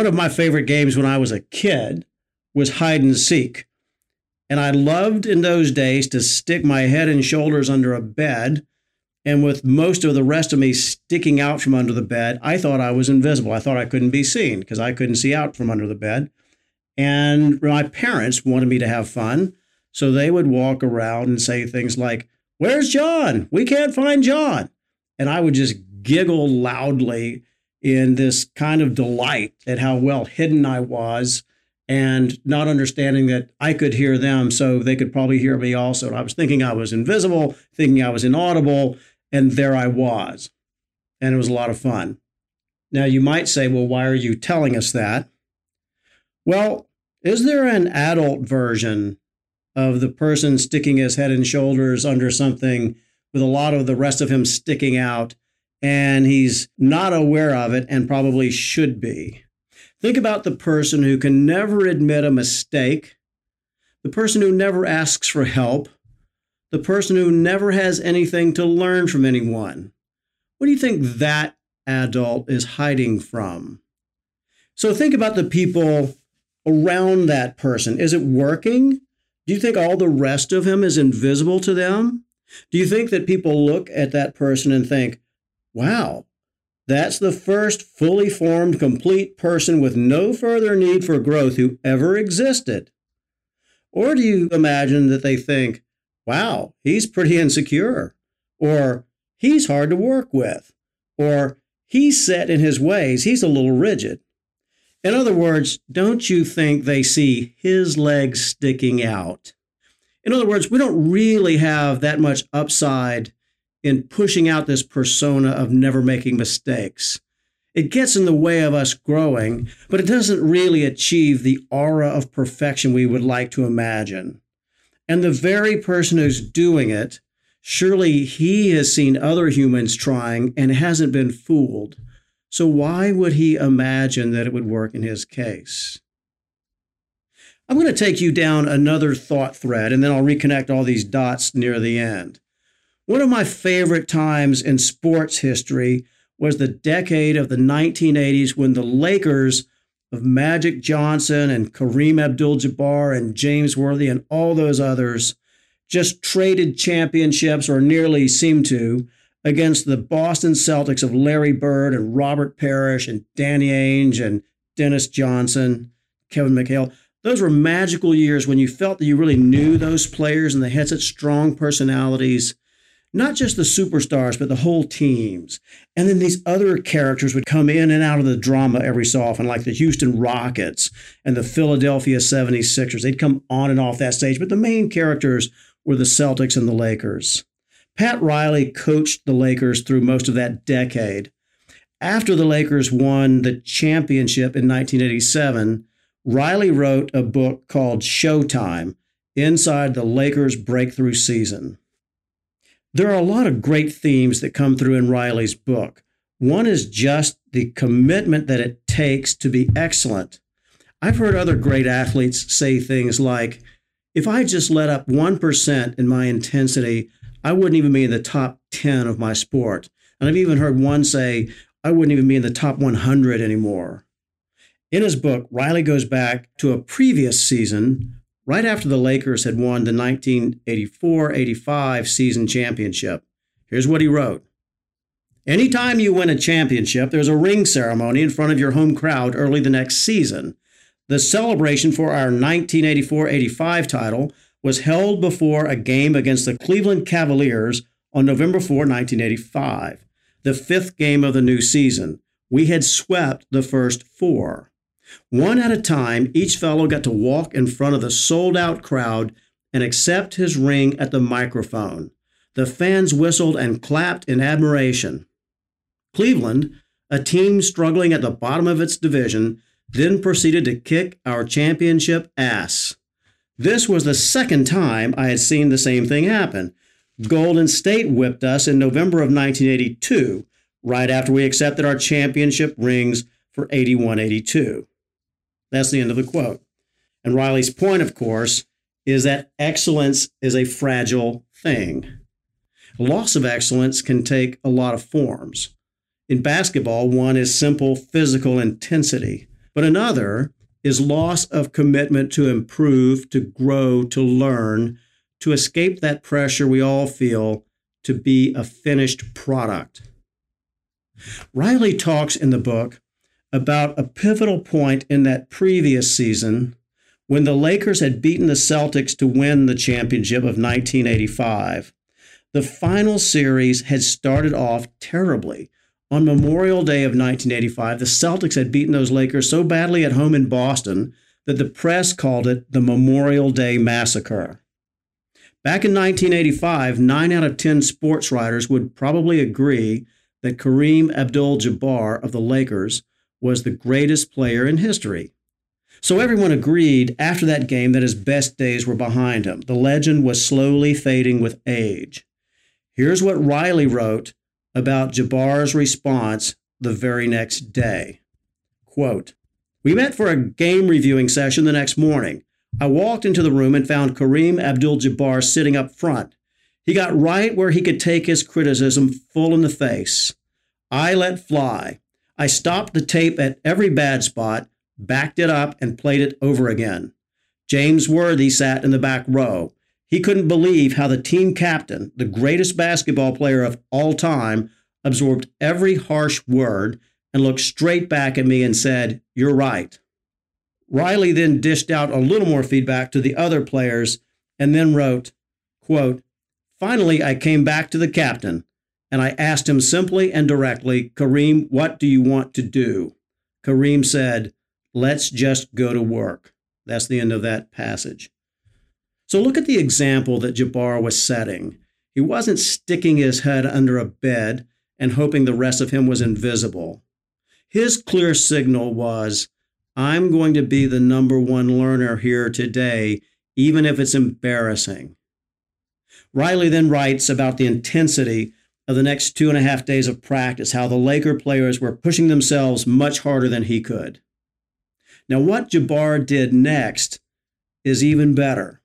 One of my favorite games when I was a kid was hide and seek. And I loved in those days to stick my head and shoulders under a bed. And with most of the rest of me sticking out from under the bed, I thought I was invisible. I thought I couldn't be seen because I couldn't see out from under the bed. And my parents wanted me to have fun. So they would walk around and say things like, Where's John? We can't find John. And I would just giggle loudly in this kind of delight at how well hidden I was and not understanding that I could hear them, so they could probably hear me also. And I was thinking I was invisible, thinking I was inaudible, and there I was. And it was a lot of fun. Now, you might say, well, why are you telling us that? Well, is there an adult version of the person sticking his head and shoulders under something with a lot of the rest of him sticking out and he's not aware of it and probably should be. Think about the person who can never admit a mistake, the person who never asks for help, the person who never has anything to learn from anyone. What do you think that adult is hiding from? So think about the people around that person. Is it working? Do you think all the rest of him is invisible to them? Do you think that people look at that person and think, wow, that's the first fully formed, complete person with no further need for growth who ever existed? Or do you imagine that they think, wow, he's pretty insecure, or he's hard to work with, or he's set in his ways, he's a little rigid? In other words, don't you think they see his legs sticking out? In other words, we don't really have that much upside in pushing out this persona of never making mistakes. It gets in the way of us growing, but it doesn't really achieve the aura of perfection we would like to imagine. And the very person who's doing it, surely he has seen other humans trying and hasn't been fooled. So why would he imagine that it would work in his case? I'm going to take you down another thought thread and then I'll reconnect all these dots near the end. One of my favorite times in sports history was the decade of the 1980s when the Lakers of Magic Johnson and Kareem Abdul Jabbar and James Worthy and all those others just traded championships or nearly seemed to against the Boston Celtics of Larry Bird and Robert Parish and Danny Ainge and Dennis Johnson, Kevin McHale. Those were magical years when you felt that you really knew those players and they had such strong personalities not just the superstars, but the whole teams. And then these other characters would come in and out of the drama every so often, like the Houston Rockets and the Philadelphia 76ers. They'd come on and off that stage, but the main characters were the Celtics and the Lakers. Pat Riley coached the Lakers through most of that decade. After the Lakers won the championship in 1987, Riley wrote a book called Showtime Inside the Lakers Breakthrough Season. There are a lot of great themes that come through in Riley's book. One is just the commitment that it takes to be excellent. I've heard other great athletes say things like, if I just let up 1% in my intensity, I wouldn't even be in the top 10 of my sport. And I've even heard one say, I wouldn't even be in the top 100 anymore. In his book, Riley goes back to a previous season right after the Lakers had won the 1984 85 season championship. Here's what he wrote Anytime you win a championship, there's a ring ceremony in front of your home crowd early the next season. The celebration for our 1984 85 title was held before a game against the Cleveland Cavaliers on November 4, 1985, the fifth game of the new season. We had swept the first four. One at a time, each fellow got to walk in front of the sold out crowd and accept his ring at the microphone. The fans whistled and clapped in admiration. Cleveland, a team struggling at the bottom of its division, then proceeded to kick our championship ass. This was the second time I had seen the same thing happen. Golden State whipped us in November of 1982, right after we accepted our championship rings for 81 82. That's the end of the quote. And Riley's point, of course, is that excellence is a fragile thing. Loss of excellence can take a lot of forms. In basketball, one is simple physical intensity. But another is loss of commitment to improve, to grow, to learn, to escape that pressure we all feel to be a finished product. Riley talks in the book about a pivotal point in that previous season when the Lakers had beaten the Celtics to win the championship of 1985. The final series had started off terribly. On Memorial Day of 1985, the Celtics had beaten those Lakers so badly at home in Boston that the press called it the Memorial Day Massacre. Back in 1985, 9 out of 10 sports writers would probably agree that Kareem Abdul Jabbar of the Lakers was the greatest player in history. So everyone agreed after that game that his best days were behind him. The legend was slowly fading with age. Here's what Riley wrote about Jabbar's response the very next day. Quote, We met for a game reviewing session the next morning. I walked into the room and found Kareem Abdul Jabbar sitting up front. He got right where he could take his criticism full in the face. I let fly. I stopped the tape at every bad spot, backed it up, and played it over again. James Worthy sat in the back row. He couldn't believe how the team captain, the greatest basketball player of all time, absorbed every harsh word and looked straight back at me and said, You're right. Riley then dished out a little more feedback to the other players and then wrote, quote, Finally, I came back to the captain and I asked him simply and directly, Kareem, what do you want to do? Kareem said, Let's just go to work. That's the end of that passage. So look at the example that Jabbar was setting. He wasn't sticking his head under a bed and hoping the rest of him was invisible. His clear signal was I'm going to be the number one learner here today, even if it's embarrassing. Riley then writes about the intensity of the next two and a half days of practice, how the Laker players were pushing themselves much harder than he could. Now, what Jabbar did next is even better.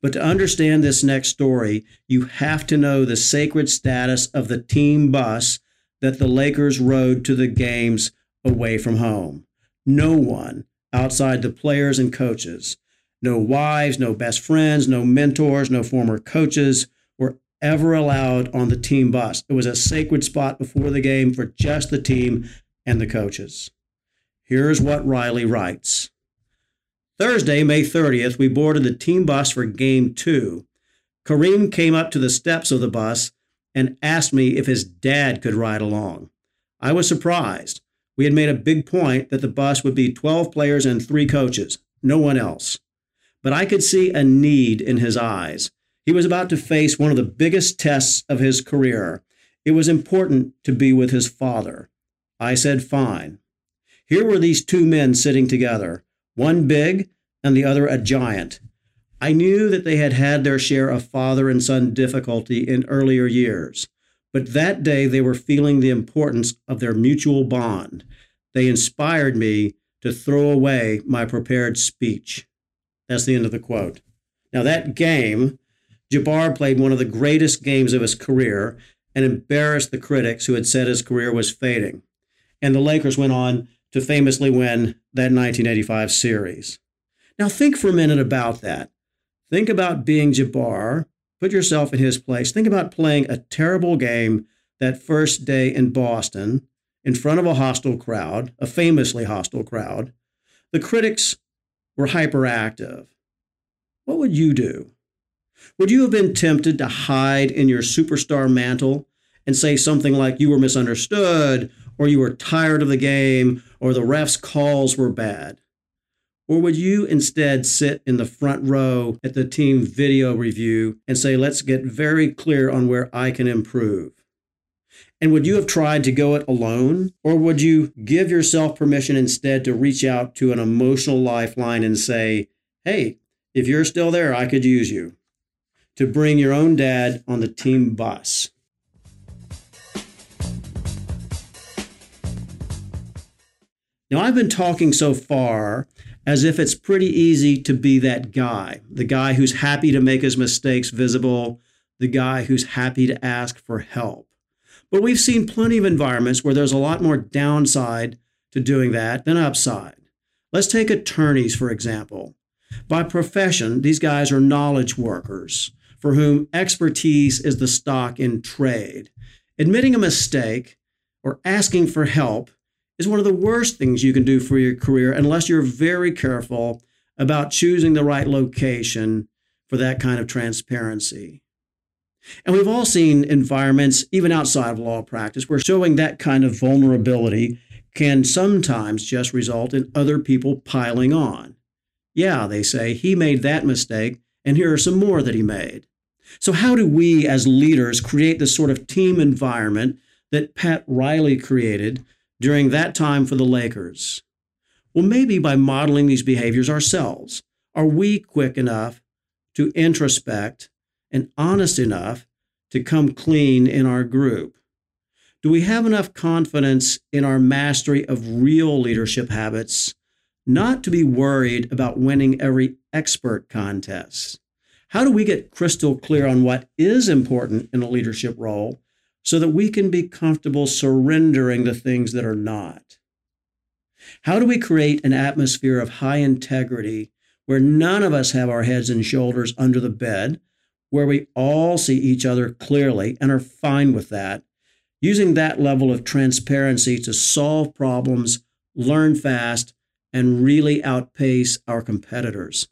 But to understand this next story, you have to know the sacred status of the team bus that the Lakers rode to the games away from home. No one outside the players and coaches, no wives, no best friends, no mentors, no former coaches ever allowed on the team bus. It was a sacred spot before the game for just the team and the coaches. Here's what Riley writes Thursday, May 30th, we boarded the team bus for game two. Kareem came up to the steps of the bus and asked me if his dad could ride along. I was surprised. We had made a big point that the bus would be 12 players and three coaches, no one else. But I could see a need in his eyes. He was about to face one of the biggest tests of his career. It was important to be with his father. I said, fine. Here were these two men sitting together one big and the other a giant. I knew that they had had their share of father and son difficulty in earlier years, but that day they were feeling the importance of their mutual bond. They inspired me to throw away my prepared speech. That's the end of the quote. Now, that game, Jabbar played one of the greatest games of his career and embarrassed the critics who had said his career was fading. And the Lakers went on to famously win that 1985 series. Now, think for a minute about that. Think about being Jabbar. Put yourself in his place. Think about playing a terrible game that first day in Boston in front of a hostile crowd, a famously hostile crowd. The critics were hyperactive. What would you do? Would you have been tempted to hide in your superstar mantle and say something like you were misunderstood or you were tired of the game, or the ref's calls were bad? Or would you instead sit in the front row at the team video review and say, let's get very clear on where I can improve? And would you have tried to go it alone? Or would you give yourself permission instead to reach out to an emotional lifeline and say, hey, if you're still there, I could use you? To bring your own dad on the team bus. Now, I've been talking so far as if it's pretty easy to be that guy, the guy who's happy to make his mistakes visible, the guy who's happy to ask for help. But we've seen plenty of environments where there's a lot more downside to doing that than upside. Let's take attorneys, for example. By profession, these guys are knowledge workers for whom expertise is the stock in trade. Admitting a mistake or asking for help is one of the worst things you can do for your career unless you're very careful about choosing the right location for that kind of transparency. And we've all seen environments, even outside of law practice, where showing that kind of vulnerability can sometimes just result in other people piling on. Yeah, they say, he made that mistake, and here are some more that he made. So, how do we as leaders create the sort of team environment that Pat Riley created during that time for the Lakers? Well, maybe by modeling these behaviors ourselves. Are we quick enough to introspect and honest enough to come clean in our group? Do we have enough confidence in our mastery of real leadership habits not to be worried about winning every expert contest? How do we get crystal clear on what is important in a leadership role so that we can be comfortable surrendering the things that are not? How do we create an atmosphere of high integrity where none of us have our heads and shoulders under the bed, where we all see each other clearly and are fine with that, using that level of transparency to solve problems, learn fast, and really outpace our competitors?